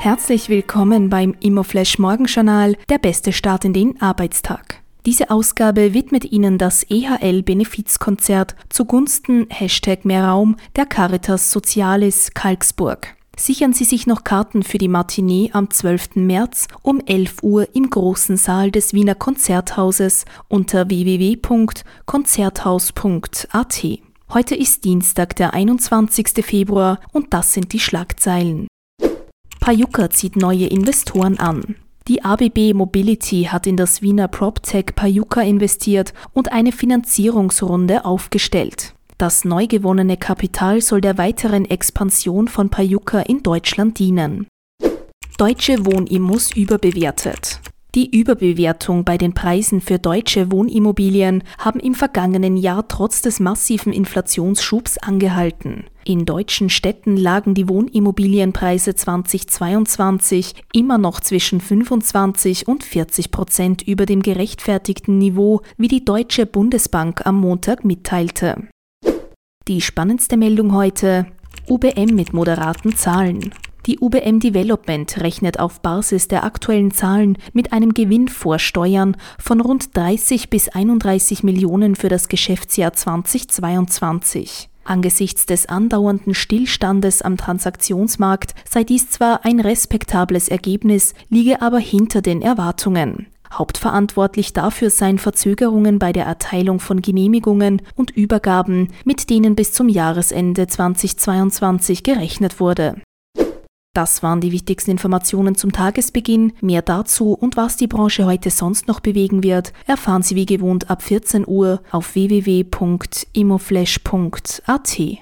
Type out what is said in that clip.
Herzlich willkommen beim Immoflash Morgenjournal, der beste Start in den Arbeitstag. Diese Ausgabe widmet Ihnen das EHL Benefizkonzert zugunsten Hashtag mehr Raum der Caritas Socialis Kalksburg. Sichern Sie sich noch Karten für die Matinee am 12. März um 11 Uhr im großen Saal des Wiener Konzerthauses unter www.konzerthaus.at. Heute ist Dienstag, der 21. Februar und das sind die Schlagzeilen. Payuka zieht neue Investoren an. Die ABB Mobility hat in das Wiener PropTech Payuka investiert und eine Finanzierungsrunde aufgestellt. Das neu gewonnene Kapital soll der weiteren Expansion von Payuka in Deutschland dienen. Deutsche Wohnimmos überbewertet. Die Überbewertung bei den Preisen für deutsche Wohnimmobilien haben im vergangenen Jahr trotz des massiven Inflationsschubs angehalten. In deutschen Städten lagen die Wohnimmobilienpreise 2022 immer noch zwischen 25 und 40 Prozent über dem gerechtfertigten Niveau, wie die Deutsche Bundesbank am Montag mitteilte. Die spannendste Meldung heute: UBM mit moderaten Zahlen. Die UBM Development rechnet auf Basis der aktuellen Zahlen mit einem Gewinn vor Steuern von rund 30 bis 31 Millionen für das Geschäftsjahr 2022. Angesichts des andauernden Stillstandes am Transaktionsmarkt sei dies zwar ein respektables Ergebnis, liege aber hinter den Erwartungen. Hauptverantwortlich dafür seien Verzögerungen bei der Erteilung von Genehmigungen und Übergaben, mit denen bis zum Jahresende 2022 gerechnet wurde. Das waren die wichtigsten Informationen zum Tagesbeginn. Mehr dazu und was die Branche heute sonst noch bewegen wird, erfahren Sie wie gewohnt ab 14 Uhr auf www.imoflash.at.